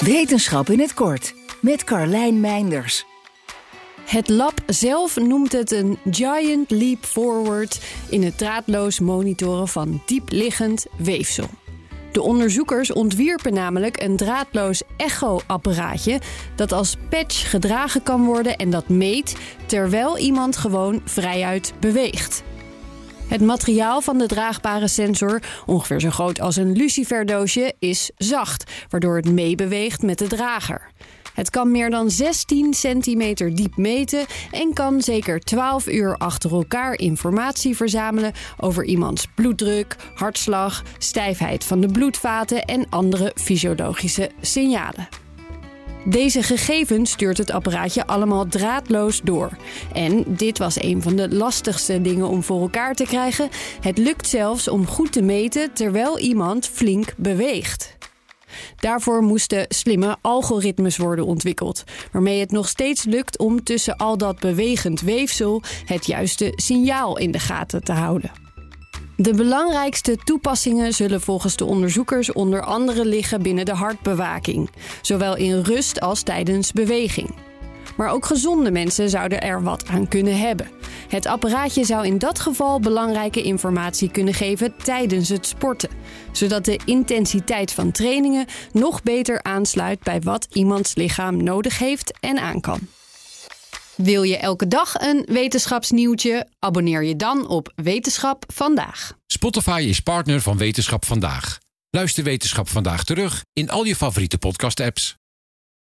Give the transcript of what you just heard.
Wetenschap in het kort met Carlijn Meinders. Het lab zelf noemt het een giant leap forward in het draadloos monitoren van diepliggend weefsel. De onderzoekers ontwierpen namelijk een draadloos echo-apparaatje dat als patch gedragen kan worden en dat meet terwijl iemand gewoon vrijuit beweegt. Het materiaal van de draagbare sensor, ongeveer zo groot als een luciferdoosje, is zacht, waardoor het meebeweegt met de drager. Het kan meer dan 16 centimeter diep meten en kan zeker 12 uur achter elkaar informatie verzamelen over iemands bloeddruk, hartslag, stijfheid van de bloedvaten en andere fysiologische signalen. Deze gegevens stuurt het apparaatje allemaal draadloos door. En dit was een van de lastigste dingen om voor elkaar te krijgen. Het lukt zelfs om goed te meten terwijl iemand flink beweegt. Daarvoor moesten slimme algoritmes worden ontwikkeld, waarmee het nog steeds lukt om tussen al dat bewegend weefsel het juiste signaal in de gaten te houden. De belangrijkste toepassingen zullen volgens de onderzoekers onder andere liggen binnen de hartbewaking, zowel in rust als tijdens beweging. Maar ook gezonde mensen zouden er wat aan kunnen hebben. Het apparaatje zou in dat geval belangrijke informatie kunnen geven tijdens het sporten, zodat de intensiteit van trainingen nog beter aansluit bij wat iemands lichaam nodig heeft en aan kan. Wil je elke dag een wetenschapsnieuwtje? Abonneer je dan op Wetenschap vandaag. Spotify is partner van Wetenschap vandaag. Luister Wetenschap vandaag terug in al je favoriete podcast-apps.